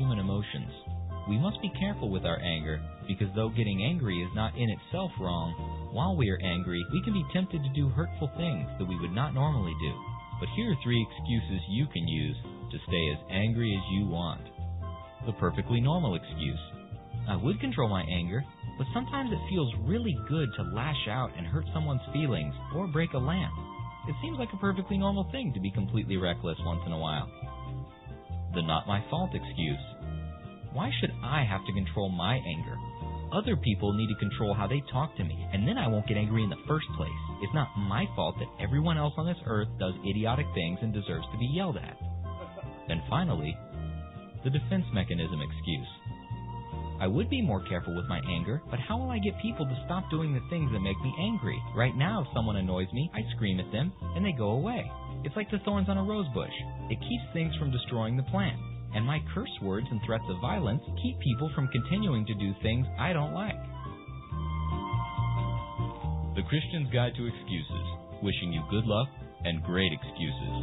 human emotions. We must be careful with our anger, because though getting angry is not in itself wrong, while we are angry, we can be tempted to do hurtful things that we would not normally do. But here are three excuses you can use to stay as angry as you want. The perfectly normal excuse. I would control my anger, but sometimes it feels really good to lash out and hurt someone's feelings or break a lamp. It seems like a perfectly normal thing to be completely reckless once in a while. The not my fault excuse. Why should I have to control my anger? Other people need to control how they talk to me, and then I won't get angry in the first place. It's not my fault that everyone else on this earth does idiotic things and deserves to be yelled at. Then finally, the defense mechanism excuse. I would be more careful with my anger, but how will I get people to stop doing the things that make me angry? Right now, if someone annoys me, I scream at them, and they go away. It's like the thorns on a rose bush. It keeps things from destroying the plant. And my curse words and threats of violence keep people from continuing to do things I don't like. The Christian's Guide to Excuses, wishing you good luck and great excuses.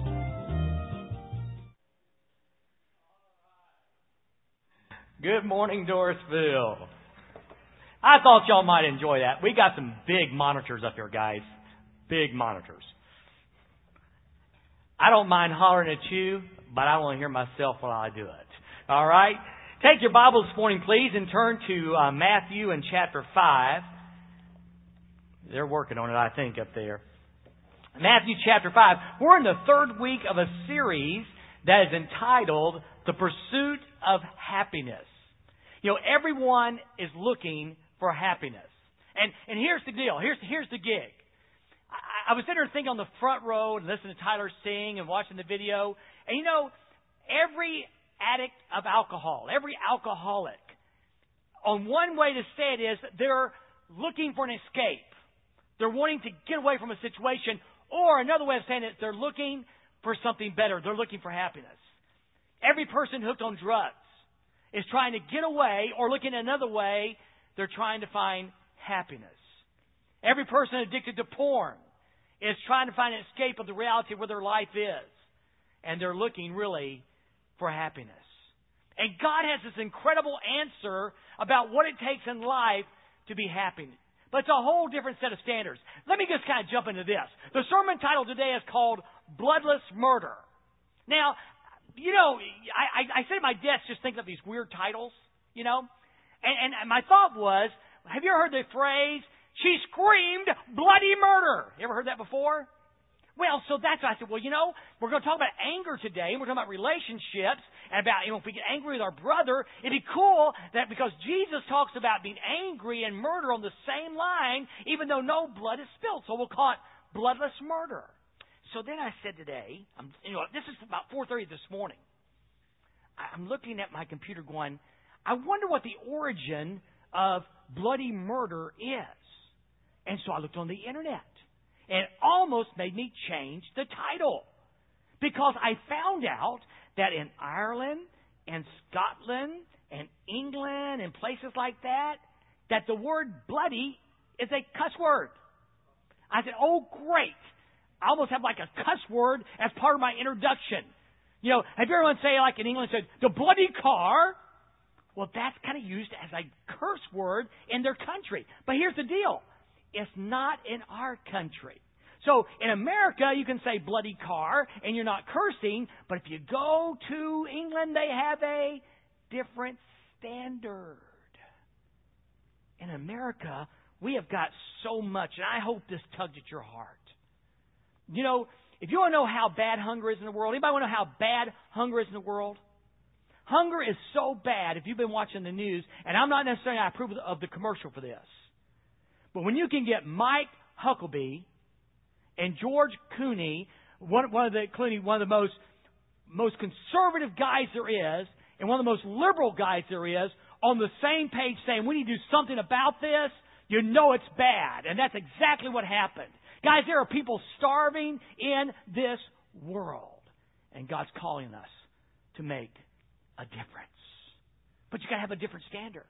Good morning, Dorisville. I thought y'all might enjoy that. We got some big monitors up here, guys. Big monitors. I don't mind hollering at you, but I want to hear myself while I do it. All right? Take your Bible this morning, please, and turn to uh, Matthew in chapter 5. They're working on it, I think, up there. Matthew chapter 5. We're in the third week of a series that is entitled The Pursuit of Happiness. You know, everyone is looking for happiness. And, and here's the deal. Here's, here's the gig. I, was sitting there thinking on the front row and listening to Tyler sing and watching the video. And you know, every addict of alcohol, every alcoholic, on one way to say it is they're looking for an escape. They're wanting to get away from a situation. Or another way of saying it, they're looking for something better. They're looking for happiness. Every person hooked on drugs is trying to get away or looking another way, they're trying to find happiness. Every person addicted to porn is trying to find an escape of the reality of where their life is. And they're looking really for happiness. And God has this incredible answer about what it takes in life to be happy. But it's a whole different set of standards. Let me just kind of jump into this. The sermon title today is called Bloodless Murder. Now, you know, I, I, I sit at my desk just thinking of these weird titles, you know? And, and my thought was, have you ever heard the phrase, she screamed bloody murder? You ever heard that before? Well, so that's why I said, well, you know, we're going to talk about anger today, and we're talking about relationships, and about, you know, if we get angry with our brother, it'd be cool that because Jesus talks about being angry and murder on the same line, even though no blood is spilled. So we'll call it bloodless murder. So then I said today, I'm, you know, this is about 4:30 this morning. I'm looking at my computer, going, I wonder what the origin of bloody murder is. And so I looked on the internet, and it almost made me change the title because I found out that in Ireland and Scotland and England and places like that, that the word bloody is a cuss word. I said, oh great. I almost have like a cuss word as part of my introduction. You know, have you ever say like in England said, the bloody car? Well, that's kind of used as a curse word in their country. But here's the deal. It's not in our country. So in America, you can say bloody car and you're not cursing, but if you go to England, they have a different standard. In America, we have got so much, and I hope this tugs at your heart. You know, if you want to know how bad hunger is in the world, anybody want to know how bad hunger is in the world? Hunger is so bad if you've been watching the news, and I'm not necessarily I approve of the commercial for this. But when you can get Mike Huckabee and George Clooney, one, one of the Clooney, one of the most most conservative guys there is, and one of the most liberal guys there is, on the same page saying we need to do something about this, you know it's bad. And that's exactly what happened. Guys, there are people starving in this world. And God's calling us to make a difference. But you gotta have a different standard.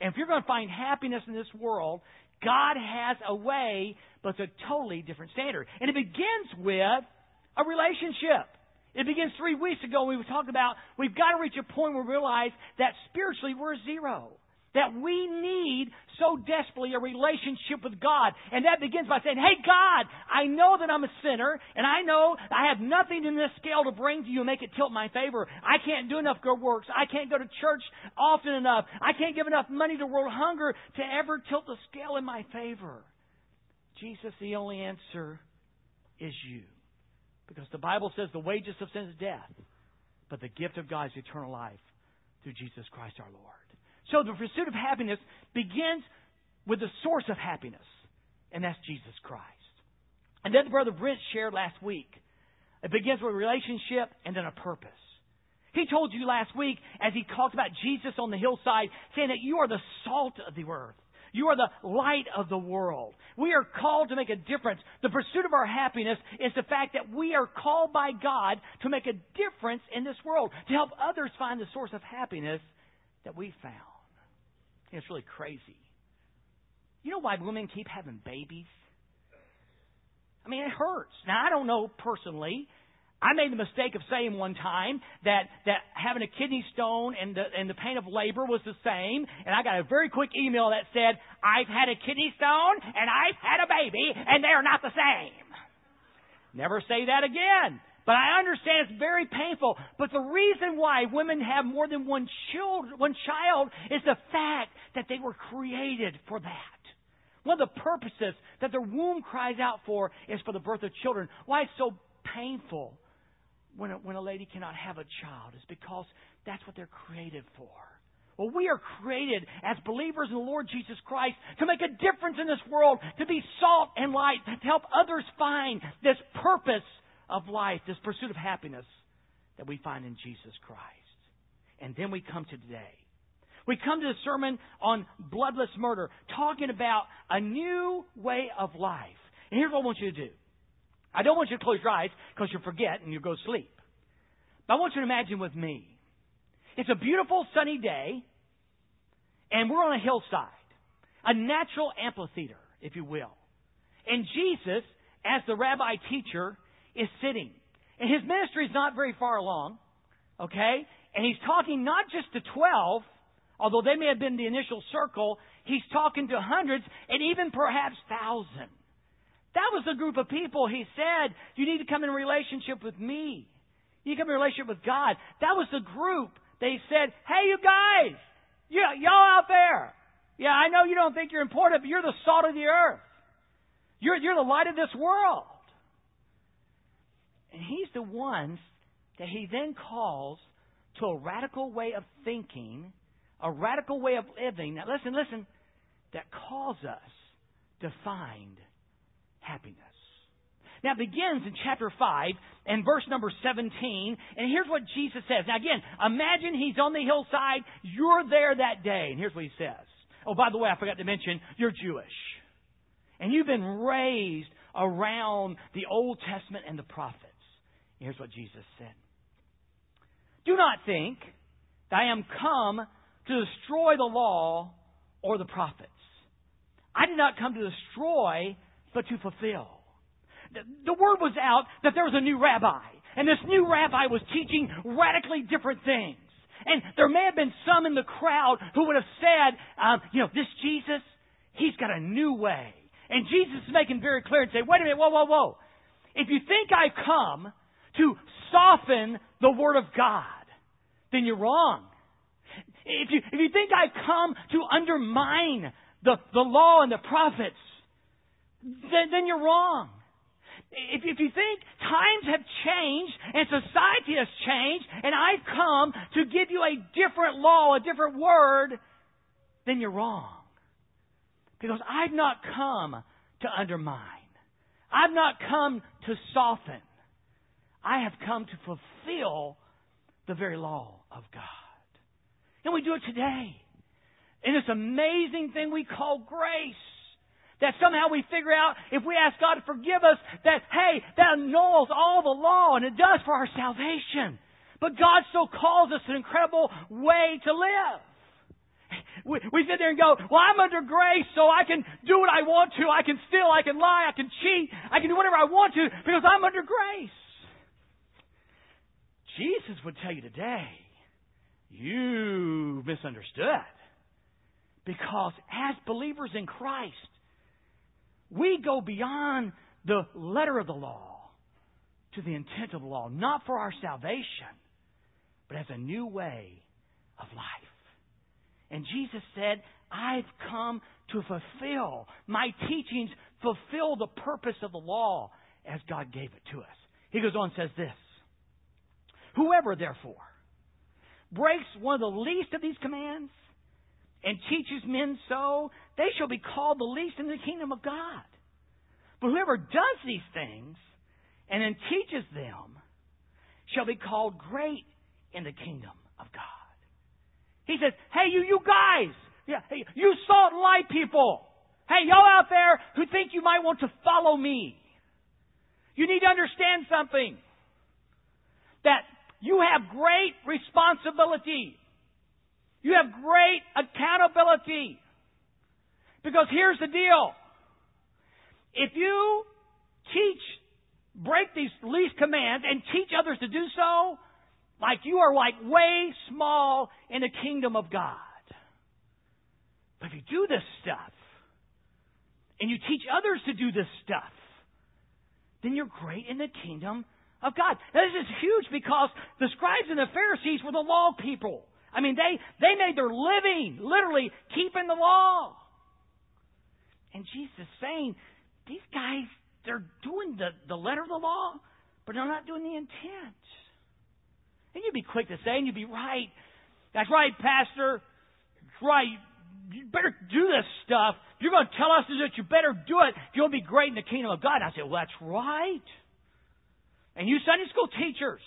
And if you're going to find happiness in this world, God has a way, but it's a totally different standard. And it begins with a relationship. It begins three weeks ago. We talked about we've got to reach a point where we realize that spiritually we're zero that we need so desperately a relationship with God. And that begins by saying, Hey God, I know that I'm a sinner, and I know I have nothing in this scale to bring to you and make it tilt my favor. I can't do enough good works. I can't go to church often enough. I can't give enough money to world hunger to ever tilt the scale in my favor. Jesus, the only answer is you. Because the Bible says the wages of sin is death, but the gift of God is eternal life through Jesus Christ our Lord. So the pursuit of happiness begins with the source of happiness, and that's Jesus Christ. And then Brother Brent shared last week. It begins with a relationship and then a purpose. He told you last week, as he talked about Jesus on the hillside, saying that you are the salt of the earth. You are the light of the world. We are called to make a difference. The pursuit of our happiness is the fact that we are called by God to make a difference in this world, to help others find the source of happiness that we found. It's really crazy. You know why women keep having babies? I mean, it hurts. Now, I don't know personally. I made the mistake of saying one time that, that having a kidney stone and the, and the pain of labor was the same, and I got a very quick email that said, I've had a kidney stone and I've had a baby, and they're not the same. Never say that again. But I understand it's very painful. But the reason why women have more than one child, one child is the fact that they were created for that. One of the purposes that their womb cries out for is for the birth of children. Why it's so painful when a, when a lady cannot have a child is because that's what they're created for. Well, we are created as believers in the Lord Jesus Christ to make a difference in this world, to be salt and light, to help others find this purpose of life, this pursuit of happiness that we find in Jesus Christ. And then we come to today. We come to the sermon on bloodless murder, talking about a new way of life. And here's what I want you to do. I don't want you to close your eyes because you'll forget and you'll go sleep. But I want you to imagine with me. It's a beautiful sunny day, and we're on a hillside, a natural amphitheater, if you will. And Jesus, as the rabbi teacher, is sitting. And his ministry is not very far along, okay? And he's talking not just to 12, although they may have been the initial circle, he's talking to hundreds and even perhaps thousands. That was the group of people he said, you need to come in relationship with me. You come in relationship with God. That was the group. They said, hey, you guys, yeah, y'all out there. Yeah, I know you don't think you're important, but you're the salt of the earth. You're, you're the light of this world. And he's the ones that he then calls to a radical way of thinking, a radical way of living. Now, listen, listen, that calls us to find happiness. Now, it begins in chapter 5 and verse number 17. And here's what Jesus says. Now, again, imagine he's on the hillside. You're there that day. And here's what he says. Oh, by the way, I forgot to mention, you're Jewish. And you've been raised around the Old Testament and the prophets. Here's what Jesus said Do not think that I am come to destroy the law or the prophets. I did not come to destroy, but to fulfill. The word was out that there was a new rabbi, and this new rabbi was teaching radically different things. And there may have been some in the crowd who would have said, um, you know, this Jesus, he's got a new way. And Jesus is making very clear and say, wait a minute, whoa, whoa, whoa. If you think I've come to soften the Word of God, then you're wrong. If you, if you think I've come to undermine the, the law and the prophets, then, then you're wrong. If, if you think times have changed and society has changed and I've come to give you a different law, a different word, then you're wrong. Because I've not come to undermine. I've not come to soften. I have come to fulfill the very law of God. And we do it today. In this amazing thing we call grace. That somehow we figure out if we ask God to forgive us, that, hey, that annuls all the law, and it does for our salvation. But God still calls us an incredible way to live. We, we sit there and go, well, I'm under grace, so I can do what I want to. I can steal, I can lie, I can cheat, I can do whatever I want to because I'm under grace. Jesus would tell you today, you misunderstood. Because as believers in Christ, we go beyond the letter of the law to the intent of the law, not for our salvation, but as a new way of life. And Jesus said, I've come to fulfill. My teachings fulfill the purpose of the law as God gave it to us. He goes on and says this Whoever, therefore, breaks one of the least of these commands and teaches men so, they shall be called the least in the kingdom of God. But whoever does these things and then teaches them shall be called great in the kingdom of God. He says, hey, you, you guys, yeah, hey, you salt and light people. Hey, y'all out there who think you might want to follow me. You need to understand something. That you have great responsibility. You have great accountability. Because here's the deal. If you teach, break these least commands and teach others to do so, like you are like way small in the kingdom of God. But if you do this stuff, and you teach others to do this stuff, then you're great in the kingdom of God. Now, this is huge because the scribes and the Pharisees were the law people. I mean, they, they made their living, literally, keeping the law. And Jesus is saying, these guys, they're doing the, the letter of the law, but they're not doing the intent. And you'd be quick to say, and you'd be right. That's right, Pastor. That's right. You better do this stuff. You're going to tell us that you better do it if you want to be great in the kingdom of God. And I said, well, that's right. And you Sunday school teachers,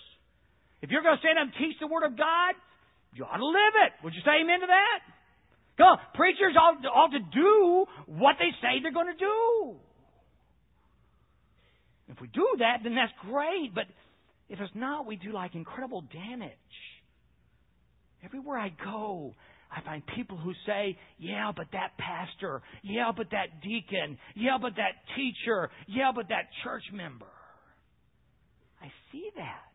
if you're going to stand up and teach the Word of God, you ought to live it. Would you say amen to that? On, preachers ought, ought to do what they say they're going to do. If we do that, then that's great. But if it's not, we do like incredible damage. Everywhere I go, I find people who say, yeah, but that pastor, yeah, but that deacon, yeah, but that teacher, yeah, but that church member. See that.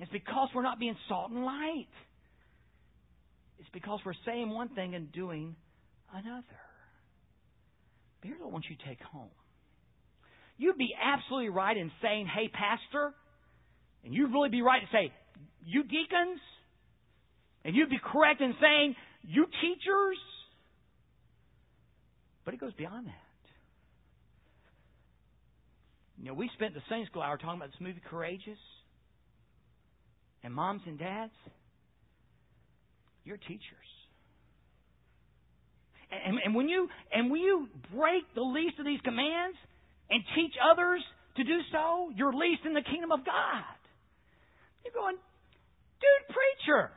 It's because we're not being salt and light. It's because we're saying one thing and doing another. But here's what I want you to take home. You'd be absolutely right in saying, hey, pastor, and you'd really be right to say, you deacons, and you'd be correct in saying, you teachers. But it goes beyond that. You know, we spent the Sunday school hour talking about this movie Courageous. And moms and dads, you're teachers. And, and, when you and when you break the least of these commands and teach others to do so, you're least in the kingdom of God. You're going, dude, preacher.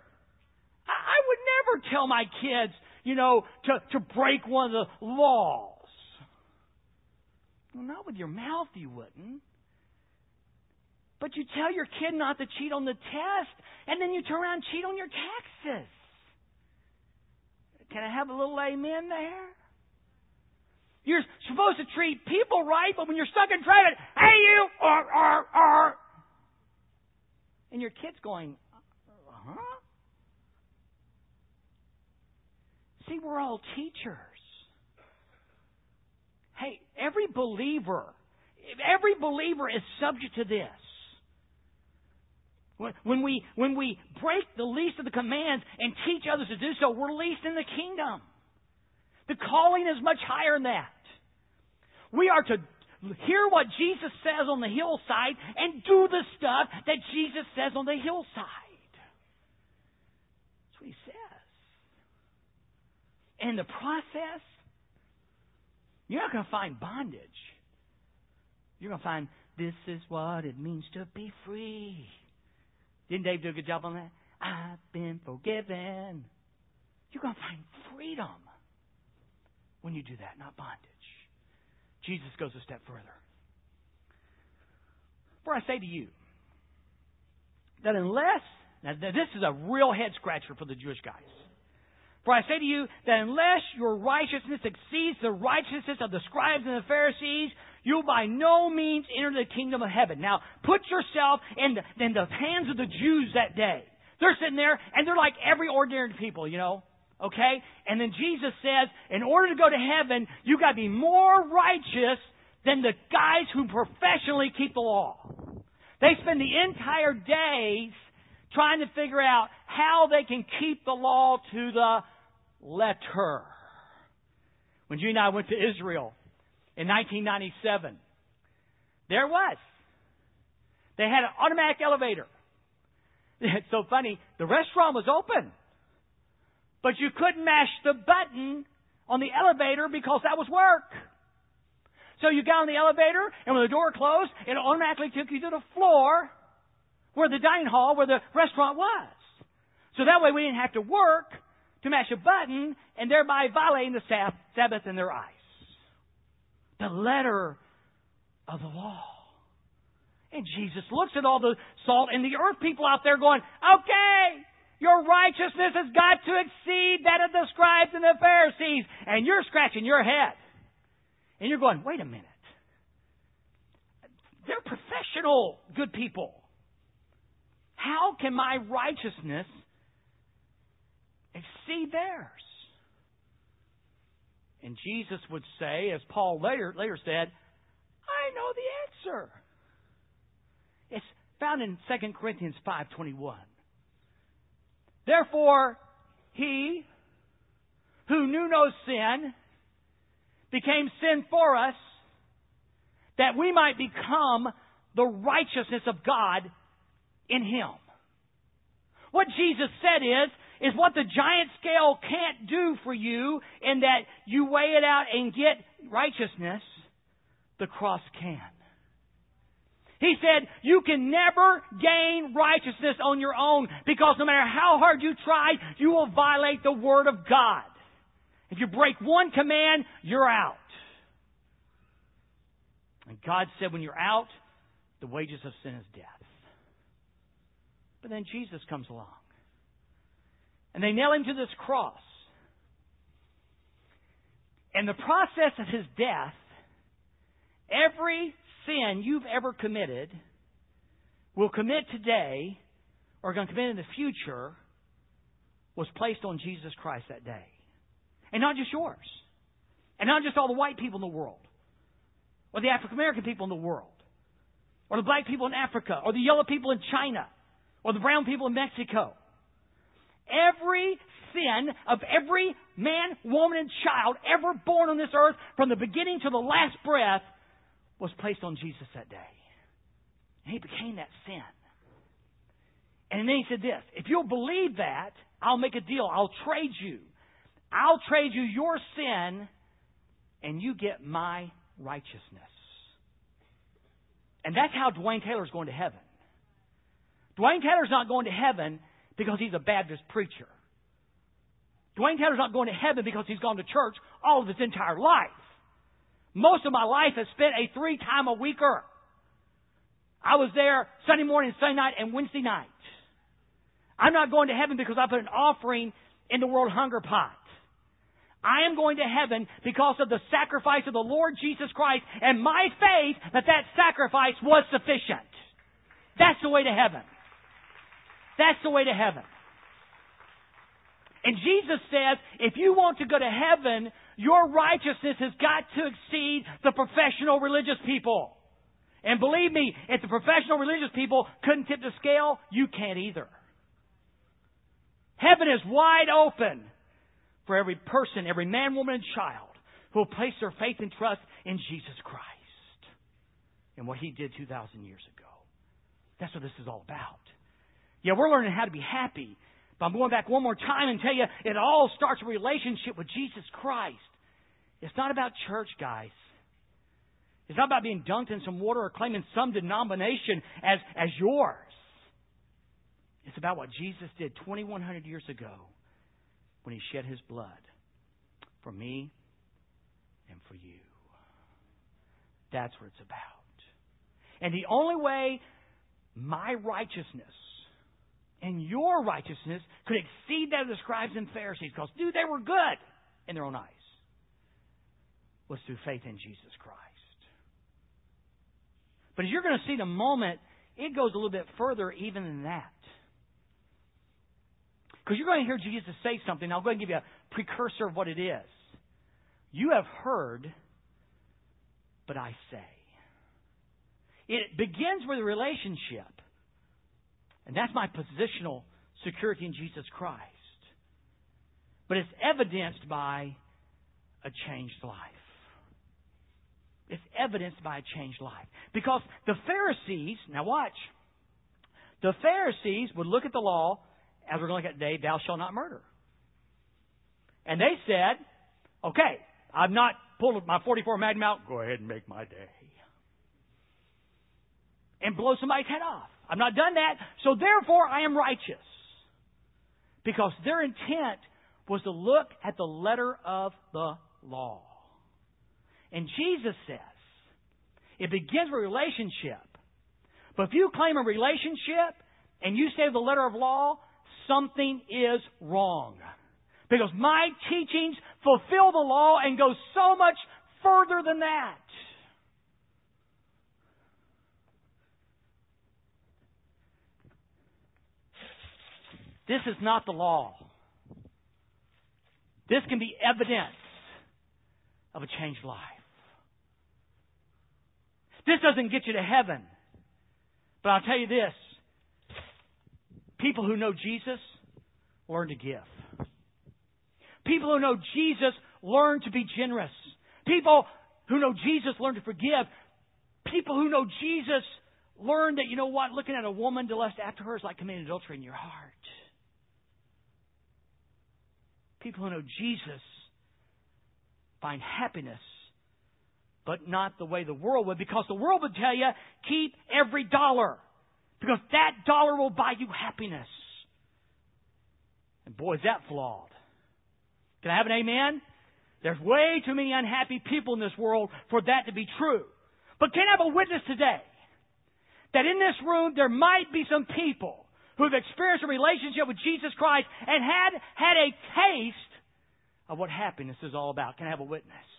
I, I would never tell my kids, you know, to, to break one of the laws. Well, not with your mouth, you wouldn't. But you tell your kid not to cheat on the test, and then you turn around and cheat on your taxes. Can I have a little amen there? You're supposed to treat people right, but when you're stuck in traffic, hey you, or, or, or. And your kid's going, uh, huh? See, we're all teachers. Hey, every believer, every believer is subject to this. When we, when we break the least of the commands and teach others to do so, we're least in the kingdom. The calling is much higher than that. We are to hear what Jesus says on the hillside and do the stuff that Jesus says on the hillside. That's what he says. And the process you're not going to find bondage. You're going to find this is what it means to be free. Didn't Dave do a good job on that? I've been forgiven. You're going to find freedom when you do that, not bondage. Jesus goes a step further. For I say to you that unless, now this is a real head scratcher for the Jewish guys. For I say to you that unless your righteousness exceeds the righteousness of the scribes and the Pharisees, you'll by no means enter the kingdom of heaven. Now, put yourself in the, in the hands of the Jews that day. They're sitting there, and they're like every ordinary people, you know. Okay? And then Jesus says, in order to go to heaven, you've gotta be more righteous than the guys who professionally keep the law. They spend the entire days trying to figure out how they can keep the law to the letter. When you and I went to Israel in 1997, there was. They had an automatic elevator. It's so funny. The restaurant was open. But you couldn't mash the button on the elevator because that was work. So you got on the elevator, and when the door closed, it automatically took you to the floor where the dining hall, where the restaurant was. So that way we didn't have to work to mash a button and thereby violating the Sabbath in their eyes. The letter of the law. And Jesus looks at all the salt and the earth people out there going, okay, your righteousness has got to exceed that of the scribes and the Pharisees. And you're scratching your head. And you're going, wait a minute. They're professional good people. How can my righteousness exceed theirs? And Jesus would say, as Paul later, later said, I know the answer. It's found in 2 Corinthians 5.21. Therefore, he who knew no sin became sin for us that we might become the righteousness of God in him. What Jesus said is, is what the giant scale can't do for you in that you weigh it out and get righteousness, the cross can. He said, you can never gain righteousness on your own because no matter how hard you try, you will violate the Word of God. If you break one command, you're out. And God said, when you're out, the wages of sin is death. But then Jesus comes along. And they nail him to this cross. And the process of his death, every sin you've ever committed will commit today or going to commit in the future was placed on Jesus Christ that day. And not just yours. And not just all the white people in the world. Or the African American people in the world. Or the black people in Africa. Or the yellow people in China. Or the brown people in Mexico. Every sin of every man, woman, and child ever born on this earth from the beginning to the last breath was placed on Jesus that day. And he became that sin. And then he said this if you'll believe that, I'll make a deal. I'll trade you. I'll trade you your sin, and you get my righteousness. And that's how Dwayne Taylor's going to heaven. Dwayne Taylor's not going to heaven because he's a Baptist preacher. Dwayne Taylor's not going to heaven because he's gone to church all of his entire life. Most of my life is spent a three time a weeker. I was there Sunday morning, Sunday night, and Wednesday night. I'm not going to heaven because I put an offering in the World Hunger Pot. I am going to heaven because of the sacrifice of the Lord Jesus Christ and my faith that that sacrifice was sufficient. That's the way to heaven. That's the way to heaven. And Jesus says, if you want to go to heaven, your righteousness has got to exceed the professional religious people. And believe me, if the professional religious people couldn't tip the scale, you can't either. Heaven is wide open for every person, every man, woman, and child who will place their faith and trust in Jesus Christ and what He did 2,000 years ago. That's what this is all about. Yeah, we're learning how to be happy but I'm going back one more time and tell you it all starts a relationship with Jesus Christ. It's not about church, guys. It's not about being dunked in some water or claiming some denomination as, as yours. It's about what Jesus did 2,100 years ago when he shed his blood for me and for you. That's what it's about. And the only way my righteousness and your righteousness could exceed that of the scribes and Pharisees because, dude, they were good in their own eyes, was through faith in Jesus Christ. But as you're going to see in a moment, it goes a little bit further even than that. Because you're going to hear Jesus say something. I'll go and give you a precursor of what it is. You have heard, but I say. It begins with a relationship. And that's my positional security in Jesus Christ. But it's evidenced by a changed life. It's evidenced by a changed life. Because the Pharisees, now watch, the Pharisees would look at the law, as we're going to look at today, thou shalt not murder. And they said, okay, I've not pulled my 44 Magnum out, go ahead and make my day. And blow somebody's head off. I've not done that, so therefore I am righteous. Because their intent was to look at the letter of the law. And Jesus says, it begins with relationship. But if you claim a relationship and you say the letter of law, something is wrong. Because my teachings fulfill the law and go so much further than that. This is not the law. This can be evidence of a changed life. This doesn't get you to heaven. But I'll tell you this people who know Jesus learn to give. People who know Jesus learn to be generous. People who know Jesus learn to forgive. People who know Jesus learn that, you know what, looking at a woman to lust after her is like committing adultery in your heart. People who know Jesus find happiness, but not the way the world would, because the world would tell you, keep every dollar, because that dollar will buy you happiness. And boy, is that flawed. Can I have an amen? There's way too many unhappy people in this world for that to be true. But can I have a witness today that in this room there might be some people who have experienced a relationship with Jesus Christ and had had a taste of what happiness is all about. Can I have a witness?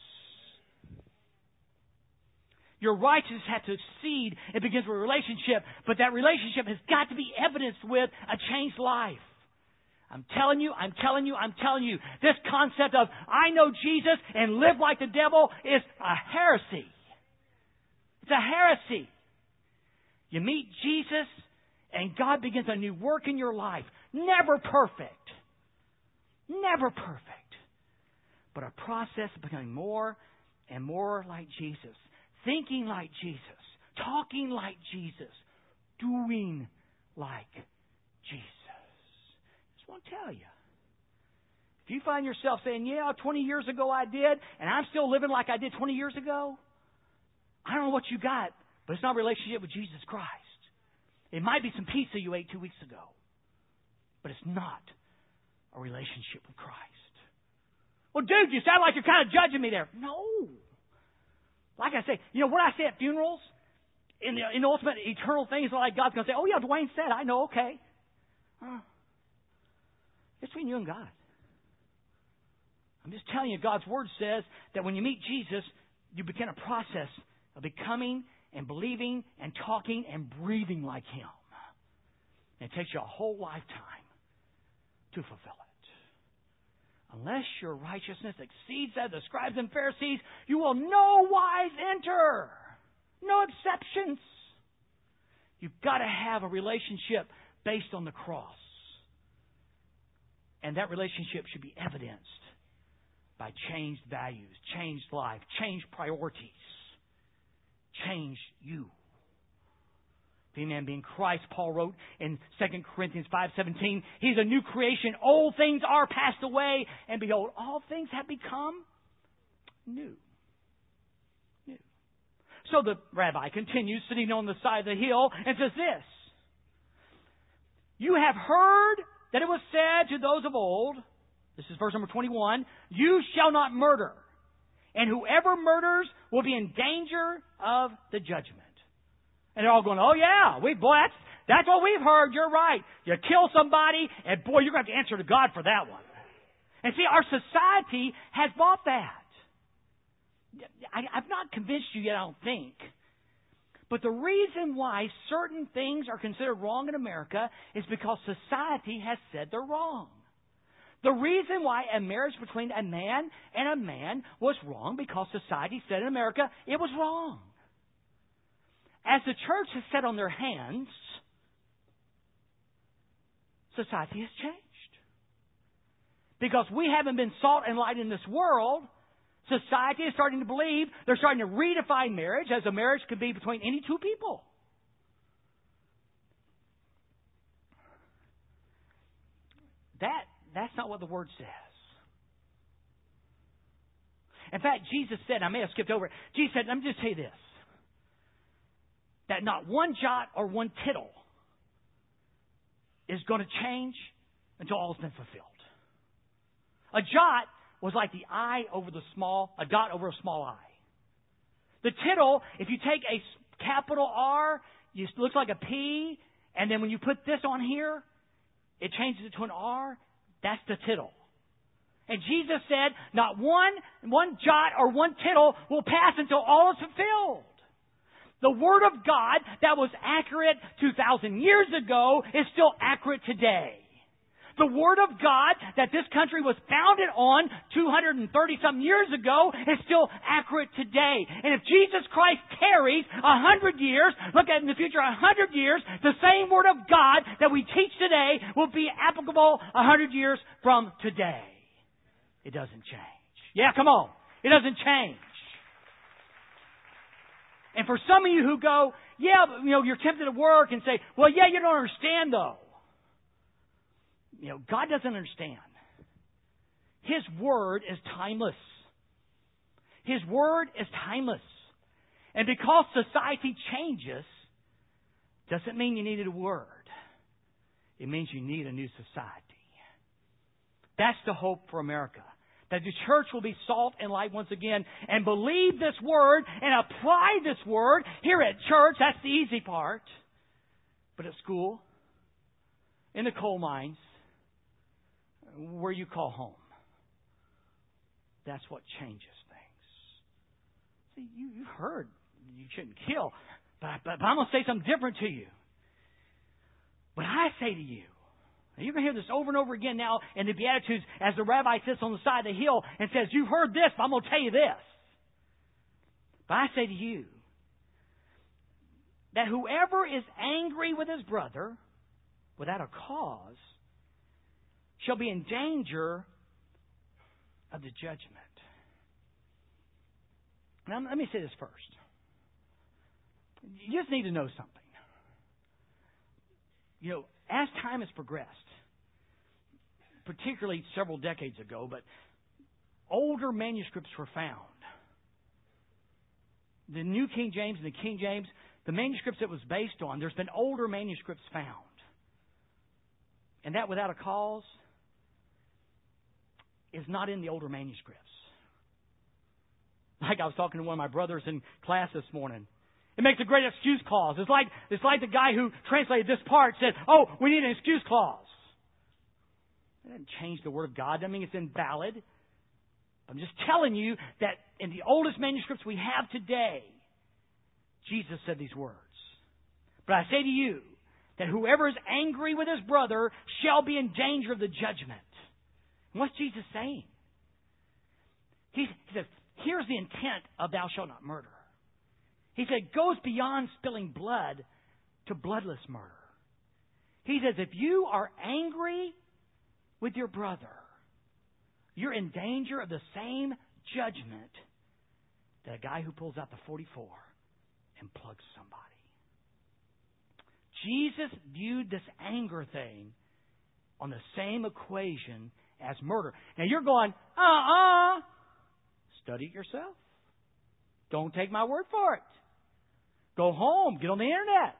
Your righteousness has to exceed. It begins with a relationship, but that relationship has got to be evidenced with a changed life. I'm telling you, I'm telling you, I'm telling you, this concept of I know Jesus and live like the devil is a heresy. It's a heresy. You meet Jesus and God begins a new work in your life. Never perfect. Never perfect. But a process of becoming more and more like Jesus. Thinking like Jesus. Talking like Jesus. Doing like Jesus. Just want to tell you. If you find yourself saying, yeah, 20 years ago I did, and I'm still living like I did 20 years ago, I don't know what you got, but it's not a relationship with Jesus Christ. It might be some pizza you ate two weeks ago, but it's not a relationship with Christ. Well, dude, you sound like you're kind of judging me there. No. Like I say, you know, what I say at funerals, in the, in the ultimate eternal things, like God's going to say, oh, yeah, Dwayne said, I know, okay. Huh. It's between you and God. I'm just telling you, God's Word says that when you meet Jesus, you begin a process of becoming and believing and talking and breathing like Him. And it takes you a whole lifetime to fulfill it. Unless your righteousness exceeds that of the scribes and Pharisees, you will no wise enter. No exceptions. You've got to have a relationship based on the cross. And that relationship should be evidenced by changed values, changed life, changed priorities change you. The man being Christ, Paul wrote in 2 Corinthians 5.17, He's a new creation. Old things are passed away, and behold, all things have become new. New. So the rabbi continues, sitting on the side of the hill, and says this, You have heard that it was said to those of old, this is verse number 21, You shall not murder and whoever murders will be in danger of the judgment. And they're all going, oh yeah, we, boy, that's, that's what we've heard. You're right. You kill somebody, and boy, you're going to have to answer to God for that one. And see, our society has bought that. I, I've not convinced you yet, I don't think. But the reason why certain things are considered wrong in America is because society has said they're wrong. The reason why a marriage between a man and a man was wrong because society said in America it was wrong. As the church has sat on their hands, society has changed. Because we haven't been salt and light in this world, society is starting to believe they're starting to redefine marriage as a marriage could be between any two people. That that's not what the word says. In fact, Jesus said, I may have skipped over it. Jesus said, let me just tell you this that not one jot or one tittle is going to change until all has been fulfilled. A jot was like the eye over the small, a dot over a small eye. The tittle, if you take a capital R, it looks like a P, and then when you put this on here, it changes it to an R. That's the tittle. And Jesus said, not one, one jot or one tittle will pass until all is fulfilled. The Word of God that was accurate 2,000 years ago is still accurate today. The Word of God that this country was founded on 230 some years ago is still accurate today. And if Jesus Christ tarries a hundred years, look at in the future a hundred years, the same Word of God that we teach today will be applicable a hundred years from today. It doesn't change. Yeah, come on. It doesn't change. And for some of you who go, yeah, you know, you're tempted to work and say, well, yeah, you don't understand though. You know, God doesn't understand. His word is timeless. His word is timeless. And because society changes, doesn't mean you needed a word. It means you need a new society. That's the hope for America. That the church will be salt and light once again and believe this word and apply this word here at church. That's the easy part. But at school, in the coal mines, where you call home. That's what changes things. See, you, you've heard you shouldn't kill, but, but, but I'm going to say something different to you. But I say to you, you're going to hear this over and over again now in the Beatitudes as the rabbi sits on the side of the hill and says, You've heard this, but I'm going to tell you this. But I say to you that whoever is angry with his brother without a cause shall be in danger of the judgment. Now, let me say this first. You just need to know something. You know, as time has progressed, particularly several decades ago, but older manuscripts were found. The New King James and the King James, the manuscripts it was based on, there's been older manuscripts found. And that without a cause is not in the older manuscripts. Like I was talking to one of my brothers in class this morning. It makes a great excuse clause. It's like, it's like the guy who translated this part said, oh, we need an excuse clause. It doesn't change the Word of God. I mean it's invalid. I'm just telling you that in the oldest manuscripts we have today, Jesus said these words. But I say to you that whoever is angry with his brother shall be in danger of the judgment. What's Jesus saying? He, he says, here's the intent of thou shalt not murder. He said, goes beyond spilling blood to bloodless murder. He says, if you are angry with your brother, you're in danger of the same judgment that a guy who pulls out the 44 and plugs somebody. Jesus viewed this anger thing on the same equation as murder. Now you're going, uh uh-uh. uh Study it yourself. Don't take my word for it. Go home, get on the internet,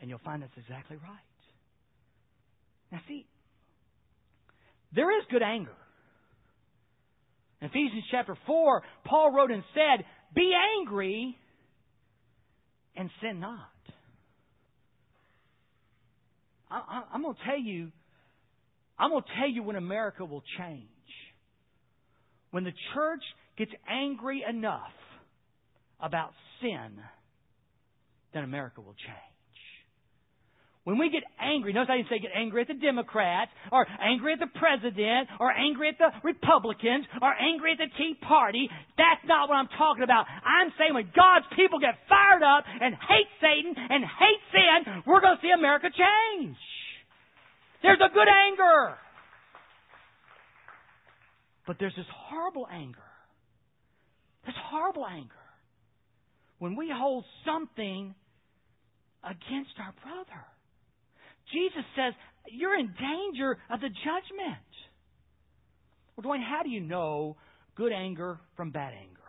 and you'll find that's exactly right. Now, see, there is good anger. In Ephesians chapter 4, Paul wrote and said, Be angry and sin not. I, am going to tell you I'm going to tell you when America will change. When the church gets angry enough about sin then America will change. When we get angry, notice I didn't say get angry at the Democrats, or angry at the president, or angry at the Republicans, or angry at the Tea Party. That's not what I'm talking about. I'm saying when God's people get fired up and hate Satan and hate sin, we're going to see America change. There's a good anger. But there's this horrible anger. This horrible anger. When we hold something against our brother. Jesus says, you're in danger of the judgment. Well, Dwayne, how do you know good anger from bad anger?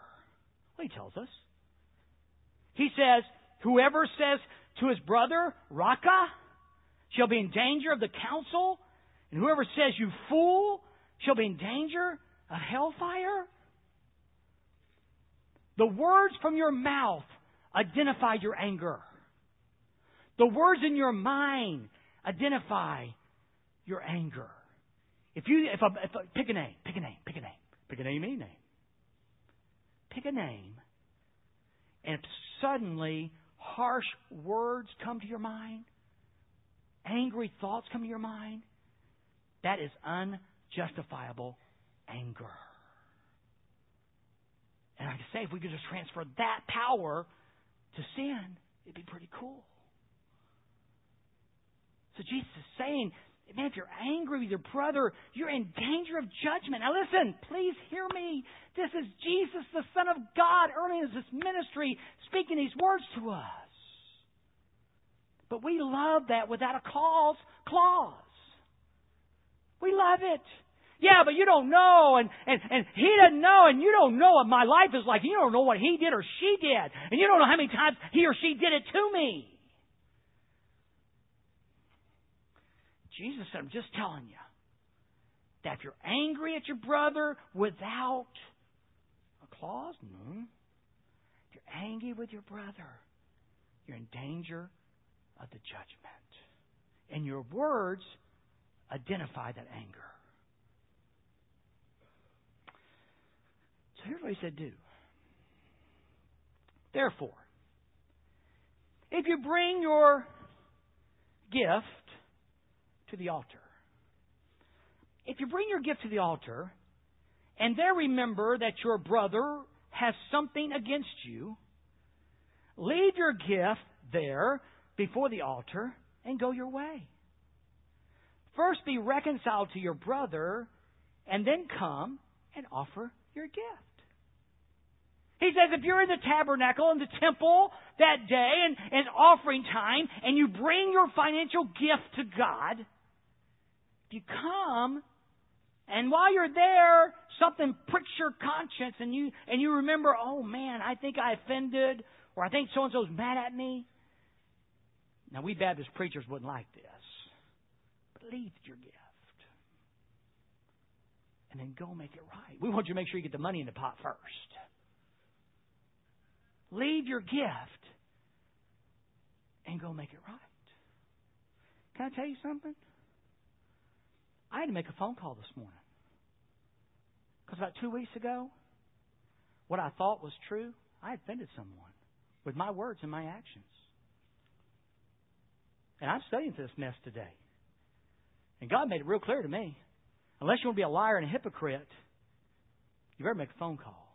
Well, he tells us. He says, whoever says to his brother, Raca, shall be in danger of the council, and whoever says, you fool, shall be in danger of hellfire. The words from your mouth identify your anger. The words in your mind identify your anger. If you, if, a, if a, pick a name, pick a name, pick a name, pick a name, any name. Pick a name, and if suddenly harsh words come to your mind, angry thoughts come to your mind, that is unjustifiable anger. And I can say, if we could just transfer that power to sin, it'd be pretty cool. So Jesus is saying, man, if you're angry with your brother, you're in danger of judgment. Now listen, please hear me. This is Jesus, the Son of God, early in his ministry, speaking these words to us. But we love that without a cause clause. We love it. Yeah, but you don't know, and, and, and he doesn't know, and you don't know what my life is like. You don't know what he did or she did. And you don't know how many times he or she did it to me. Jesus said, I'm just telling you that if you're angry at your brother without a clause, no. If you're angry with your brother, you're in danger of the judgment. And your words identify that anger. So here's what he said do. Therefore, if you bring your gift to the altar. If you bring your gift to the altar and there remember that your brother has something against you, leave your gift there before the altar and go your way. First be reconciled to your brother and then come and offer your gift. He says if you're in the tabernacle, in the temple that day, and, and offering time, and you bring your financial gift to God, if you come and while you're there, something pricks your conscience and you and you remember, oh man, I think I offended or I think so and so's mad at me. Now we Baptist preachers wouldn't like this. Leave your gift. And then go make it right. We want you to make sure you get the money in the pot first. Leave your gift and go make it right. Can I tell you something? I had to make a phone call this morning. Because about two weeks ago, what I thought was true, I offended someone with my words and my actions. And I'm studying this mess today. And God made it real clear to me. Unless you want to be a liar and a hypocrite, you better make a phone call.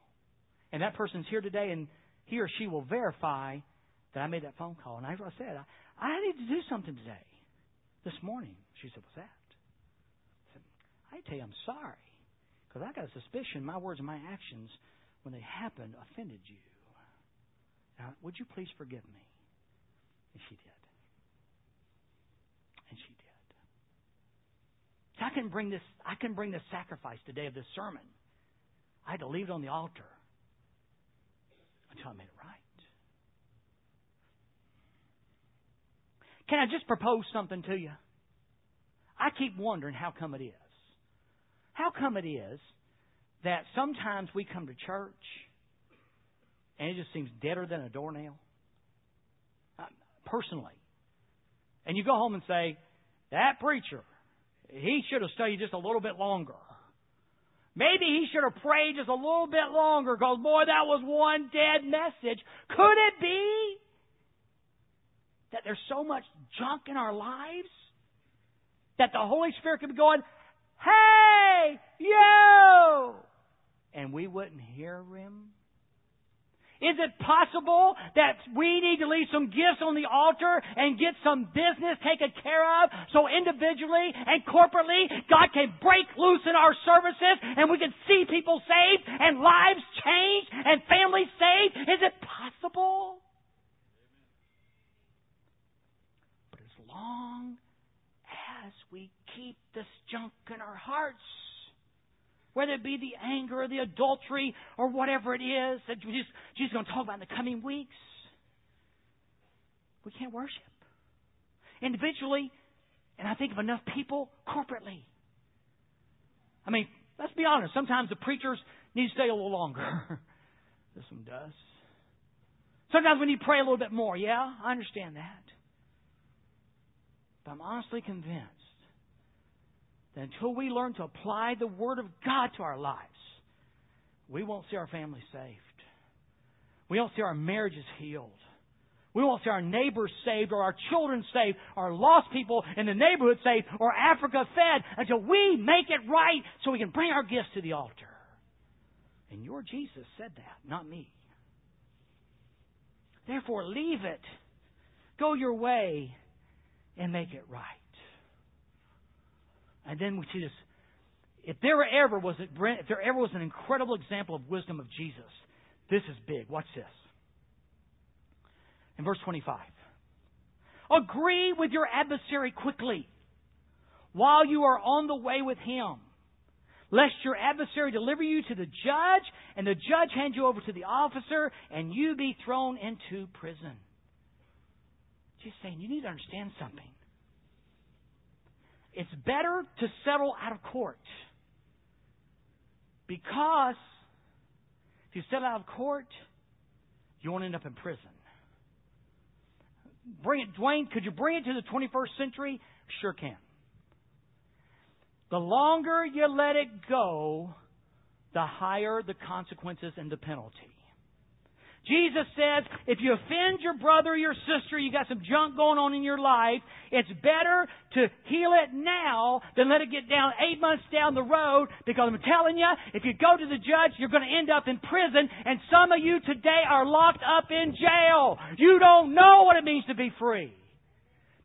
And that person's here today, and he or she will verify that I made that phone call. And I said, I, I need to do something today. This morning. She said, What's that? I tell you, I'm sorry. Because I got a suspicion my words and my actions, when they happened, offended you. Now, would you please forgive me? And she did. And she did. So I can bring this I can bring this sacrifice today of this sermon. I had to leave it on the altar until I made it right. Can I just propose something to you? I keep wondering how come it is. How come it is that sometimes we come to church and it just seems deader than a doornail? Uh, personally. And you go home and say, that preacher, he should have stayed just a little bit longer. Maybe he should have prayed just a little bit longer because, boy, that was one dead message. Could it be that there's so much junk in our lives that the Holy Spirit could be going, Hey, you! And we wouldn't hear him? Is it possible that we need to leave some gifts on the altar and get some business taken care of so individually and corporately God can break loose in our services and we can see people saved and lives changed and families saved? Is it possible? But as long as we keep this junk in our hearts, whether it be the anger or the adultery or whatever it is that Jesus, Jesus is going to talk about in the coming weeks. We can't worship. Individually, and I think of enough people corporately. I mean, let's be honest, sometimes the preachers need to stay a little longer. this one does. Sometimes we need to pray a little bit more. Yeah, I understand that. But I'm honestly convinced that until we learn to apply the Word of God to our lives, we won't see our families saved. We won't see our marriages healed. We won't see our neighbors saved or our children saved or lost people in the neighborhood saved or Africa fed until we make it right so we can bring our gifts to the altar. And your Jesus said that, not me. Therefore, leave it. Go your way and make it right. And then we see this. If there ever was a, if there ever was an incredible example of wisdom of Jesus, this is big. Watch this. In verse 25. Agree with your adversary quickly while you are on the way with him, lest your adversary deliver you to the judge, and the judge hand you over to the officer, and you be thrown into prison. Just saying, you need to understand something. It's better to settle out of court. Because if you settle out of court, you won't end up in prison. Bring it, Dwayne, could you bring it to the 21st century? Sure can. The longer you let it go, the higher the consequences and the penalty. Jesus says, if you offend your brother or your sister, you got some junk going on in your life, it's better to heal it now than let it get down eight months down the road because I'm telling you, if you go to the judge, you're going to end up in prison and some of you today are locked up in jail. You don't know what it means to be free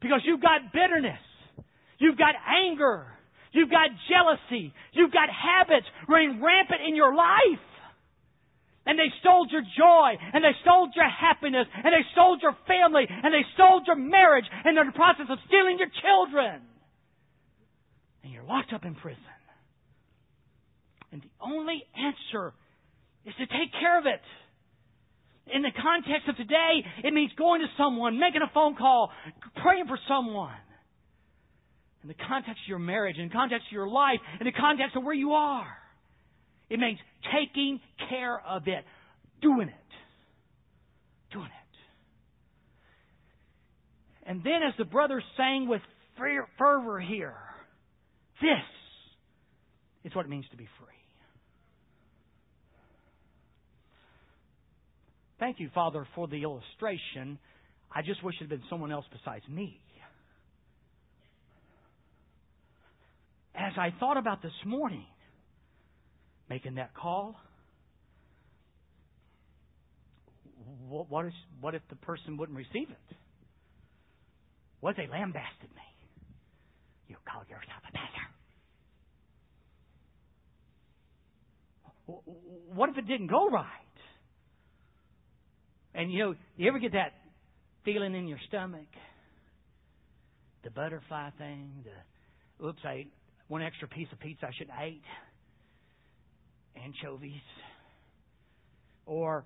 because you've got bitterness. You've got anger. You've got jealousy. You've got habits running rampant in your life and they stole your joy, and they stole your happiness, and they stole your family, and they stole your marriage, and they're in the process of stealing your children. And you're locked up in prison. And the only answer is to take care of it. In the context of today, it means going to someone, making a phone call, praying for someone. In the context of your marriage, in the context of your life, in the context of where you are. It means taking care of it, doing it. Doing it. And then, as the brothers sang with fervor here, this is what it means to be free. Thank you, Father, for the illustration. I just wish it had been someone else besides me. As I thought about this morning, making that call? What, is, what if the person wouldn't receive it? What if they lambasted me? You call yourself a pastor. What if it didn't go right? And you know, you ever get that feeling in your stomach? The butterfly thing, the oops, I ate one extra piece of pizza I shouldn't have ate anchovies or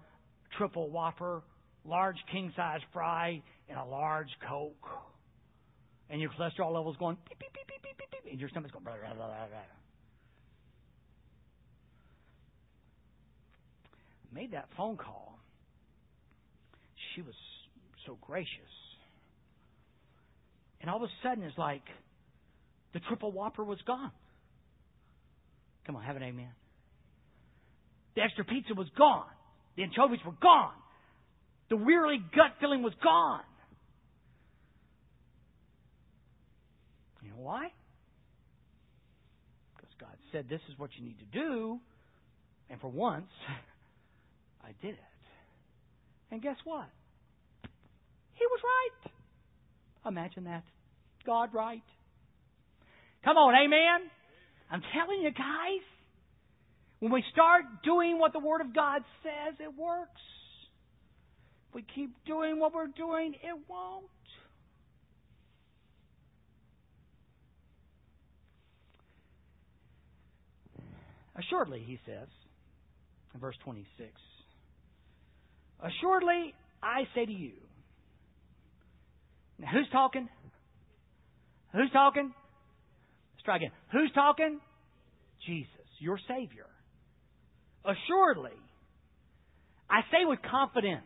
triple whopper, large king size fry, and a large Coke. And your cholesterol level's going beep, beep, beep, beep, beep, beep, beep, and your stomach's going blah, blah, blah, blah, blah. Made that phone call. She was so gracious. And all of a sudden, it's like the triple whopper was gone. Come on, have an amen. The extra pizza was gone. The anchovies were gone. The weary gut feeling was gone. You know why? Because God said, This is what you need to do. And for once, I did it. And guess what? He was right. Imagine that. God right. Come on, amen. I'm telling you guys, when we start doing what the Word of God says, it works. If we keep doing what we're doing, it won't. Assuredly, he says, in verse 26, Assuredly, I say to you. Now, who's talking? Who's talking? Let's try again. Who's talking? Jesus, your Savior. Assuredly, I say with confidence,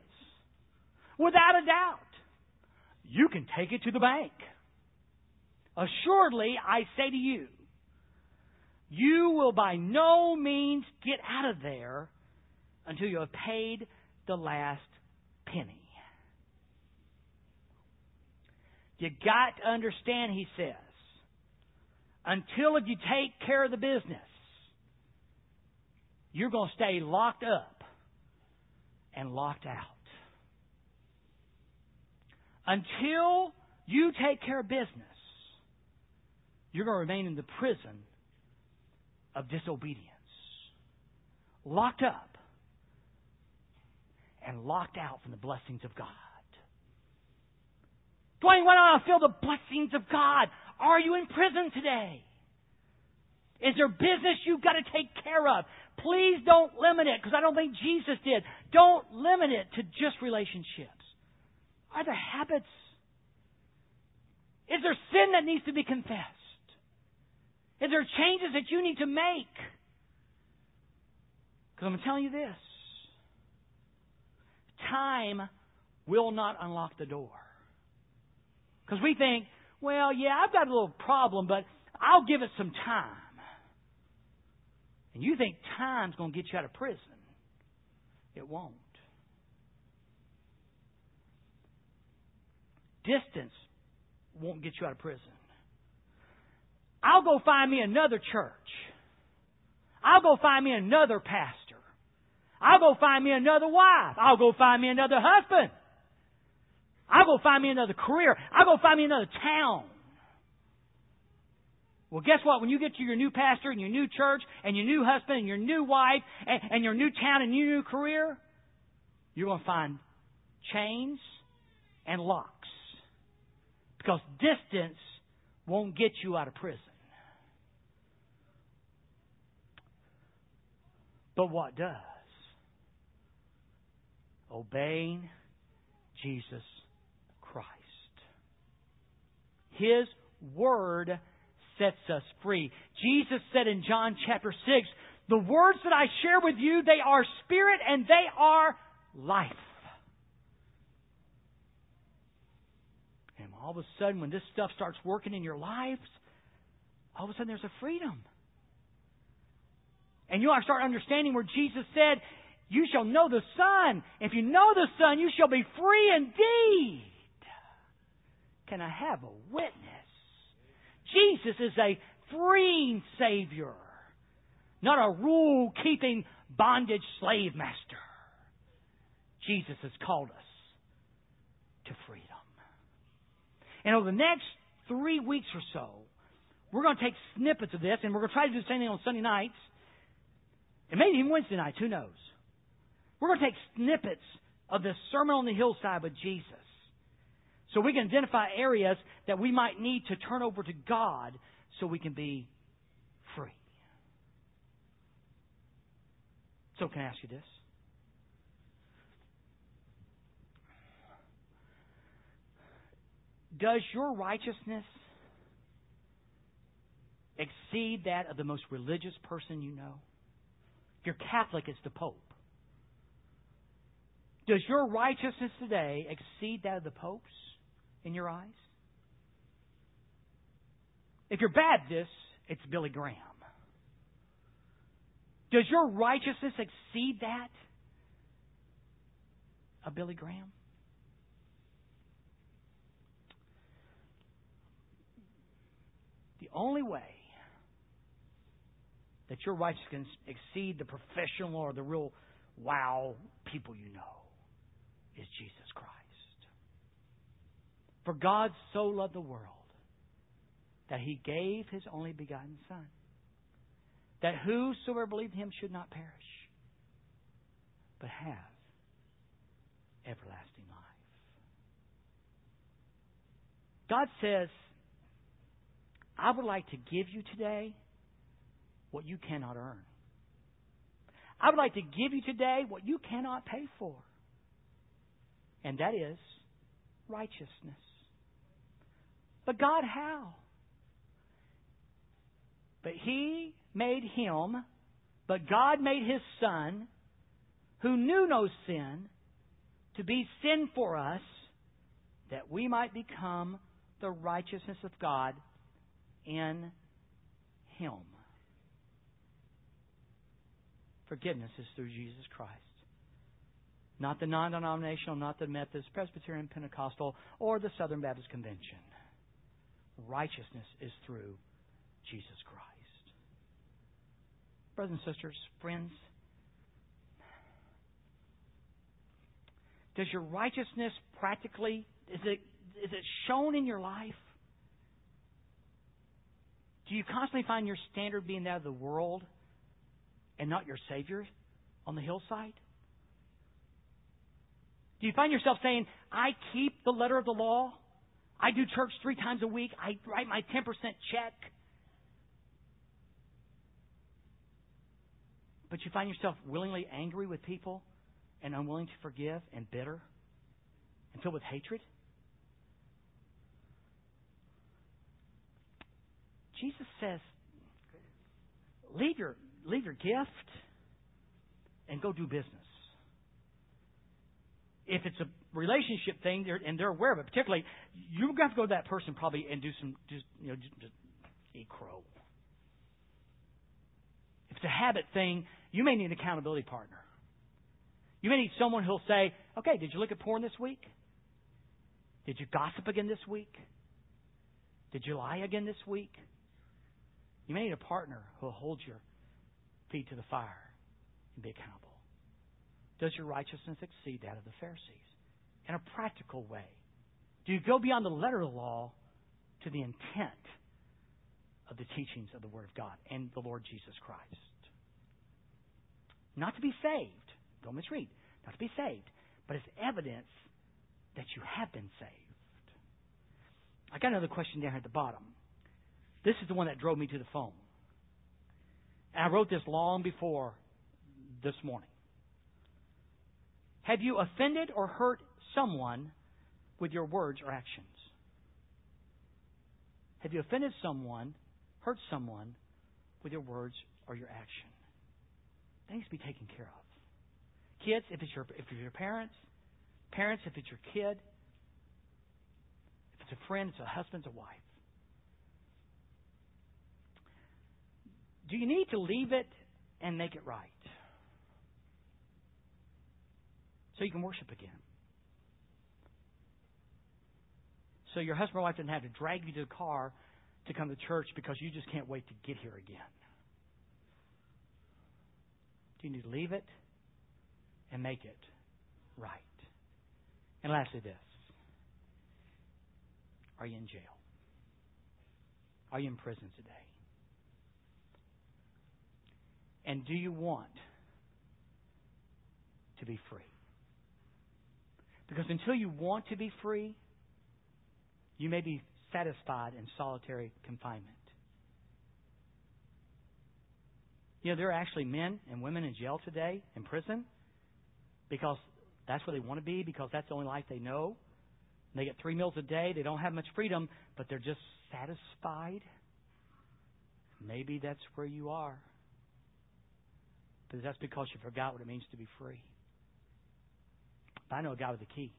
without a doubt, you can take it to the bank. Assuredly, I say to you, you will by no means get out of there until you have paid the last penny. You got to understand, he says, until if you take care of the business, you're going to stay locked up and locked out. Until you take care of business, you're going to remain in the prison of disobedience. Locked up and locked out from the blessings of God. Dwayne, why don't I feel the blessings of God? Are you in prison today? Is there business you've got to take care of? Please don't limit it, because I don't think Jesus did. Don't limit it to just relationships. Are there habits? Is there sin that needs to be confessed? Is there changes that you need to make? Because I'm telling you this time will not unlock the door. Because we think, well, yeah, I've got a little problem, but I'll give it some time. And you think time's going to get you out of prison. It won't. Distance won't get you out of prison. I'll go find me another church. I'll go find me another pastor. I'll go find me another wife. I'll go find me another husband. I'll go find me another career. I'll go find me another town. Well, guess what? When you get to your new pastor and your new church and your new husband and your new wife and, and your new town and your new career, you're going to find chains and locks. Because distance won't get you out of prison. But what does? obeying Jesus Christ. His Word sets us free. Jesus said in John chapter 6, The words that I share with you, they are spirit and they are life. And all of a sudden, when this stuff starts working in your lives, all of a sudden there's a freedom. And you start understanding where Jesus said, you shall know the Son. If you know the Son, you shall be free indeed. Can I have a witness? Jesus is a freeing Savior, not a rule keeping bondage slave master. Jesus has called us to freedom. And over the next three weeks or so, we're going to take snippets of this, and we're going to try to do the same thing on Sunday nights, and maybe even Wednesday nights, who knows? We're going to take snippets of the Sermon on the Hillside with Jesus so we can identify areas that we might need to turn over to God so we can be free. So, can I ask you this? Does your righteousness exceed that of the most religious person you know? If you're Catholic, it's the Pope. Does your righteousness today exceed that of the Pope's in your eyes? If you're Baptist, it's Billy Graham. Does your righteousness exceed that of Billy Graham? The the only way that your righteousness can exceed the professional or the real wow people you know is Jesus Christ. For God so loved the world that he gave his only begotten Son, that whosoever believed him should not perish, but have everlasting life. God says, I would like to give you today what you cannot earn. I would like to give you today what you cannot pay for. And that is righteousness. But God, how? But He made Him, but God made His Son, who knew no sin, to be sin for us, that we might become the righteousness of God in Him. Forgiveness is through Jesus Christ. Not the non denominational, not the Methodist, Presbyterian, Pentecostal, or the Southern Baptist Convention. Righteousness is through Jesus Christ. Brothers and sisters, friends, does your righteousness practically is it is it shown in your life? Do you constantly find your standard being that of the world and not your Savior on the hillside? Do you find yourself saying, I keep the letter of the law? I do church three times a week. I write my 10% check. But you find yourself willingly angry with people and unwilling to forgive and bitter and filled with hatred? Jesus says, leave your, leave your gift and go do business. If it's a relationship thing, and they're aware of it, particularly, you have to go to that person probably and do some, just, you know, just, just eat crow. If it's a habit thing, you may need an accountability partner. You may need someone who'll say, okay, did you look at porn this week? Did you gossip again this week? Did you lie again this week? You may need a partner who will hold your feet to the fire and be accountable. Does your righteousness exceed that of the Pharisees? In a practical way. Do you go beyond the letter of the law to the intent of the teachings of the Word of God and the Lord Jesus Christ? Not to be saved. Don't misread. Not to be saved. But as evidence that you have been saved. I got another question down here at the bottom. This is the one that drove me to the phone. And I wrote this long before this morning. Have you offended or hurt someone with your words or actions? Have you offended someone, hurt someone with your words or your action? To be taken care of. Kids, if it's your if it's your parents, parents, if it's your kid, if it's a friend, it's a husband, it's a wife. Do you need to leave it and make it right? So you can worship again. So your husband or wife doesn't have to drag you to the car to come to church because you just can't wait to get here again. Do you need to leave it and make it right? And lastly, this Are you in jail? Are you in prison today? And do you want to be free? Because until you want to be free, you may be satisfied in solitary confinement. You know, there are actually men and women in jail today, in prison, because that's where they want to be, because that's the only life they know. They get three meals a day. They don't have much freedom, but they're just satisfied. Maybe that's where you are. But that's because you forgot what it means to be free. But I know a guy with a key.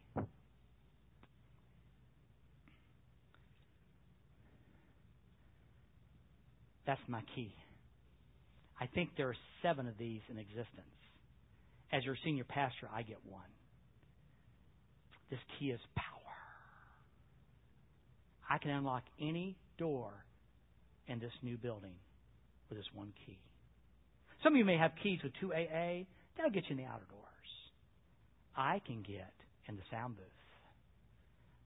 That's my key. I think there are seven of these in existence. As your senior pastor, I get one. This key is power. I can unlock any door in this new building with this one key. Some of you may have keys with 2AA. That'll get you in the outer doors. I can get in the sound booth.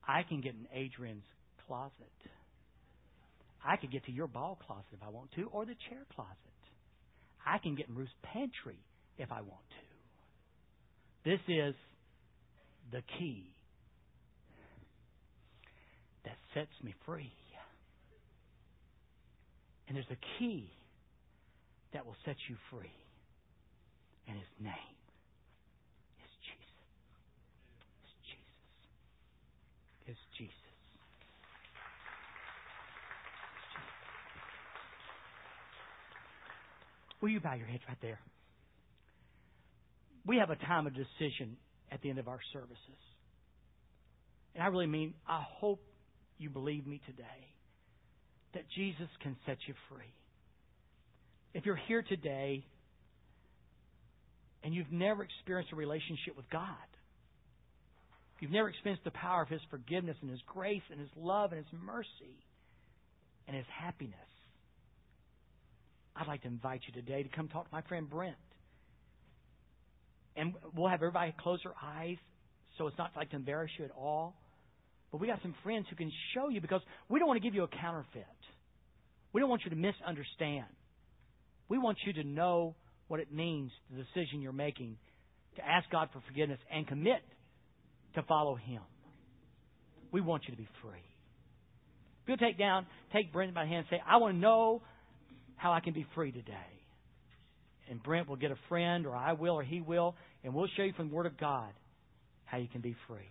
I can get in Adrian's closet. I could get to your ball closet if I want to, or the chair closet. I can get in Ruth's pantry if I want to. This is the key that sets me free. And there's a key that will set you free. And his name is Jesus. Is Jesus. Is Jesus. Will you bow your heads right there? We have a time of decision at the end of our services. And I really mean, I hope you believe me today that Jesus can set you free. If you're here today and you've never experienced a relationship with God, you've never experienced the power of His forgiveness and His grace and His love and His mercy and His happiness, I'd like to invite you today to come talk to my friend Brent. And we'll have everybody close their eyes so it's not like to embarrass you at all. But we got some friends who can show you because we don't want to give you a counterfeit. We don't want you to misunderstand. We want you to know what it means, the decision you're making, to ask God for forgiveness and commit to follow Him. We want you to be free. If you'll take down, take Brent by the hand and say, I want to know how I can be free today. And Brent will get a friend, or I will, or he will, and we'll show you from the Word of God how you can be free.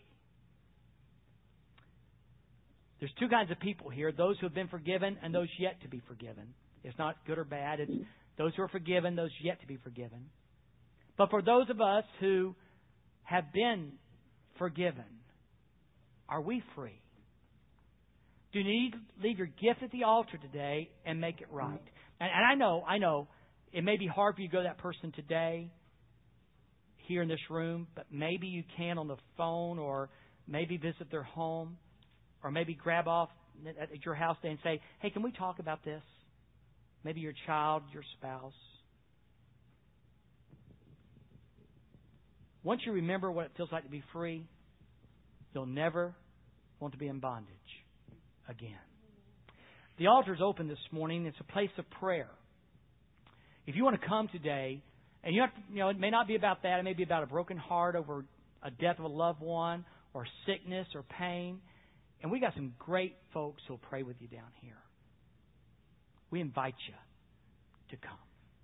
There's two kinds of people here those who have been forgiven and those yet to be forgiven. It's not good or bad, it's those who are forgiven, those yet to be forgiven. But for those of us who have been forgiven, are we free? Do you need to leave your gift at the altar today and make it right? Mm-hmm. And, and I know, I know, it may be hard for you to go to that person today here in this room, but maybe you can on the phone or maybe visit their home or maybe grab off at your house day and say, hey, can we talk about this? Maybe your child, your spouse. Once you remember what it feels like to be free, you'll never want to be in bondage again. The altar is open this morning. It's a place of prayer. If you want to come today, and you have, you know, it may not be about that. It may be about a broken heart over a death of a loved one, or sickness, or pain. And we got some great folks who'll pray with you down here. We invite you to come.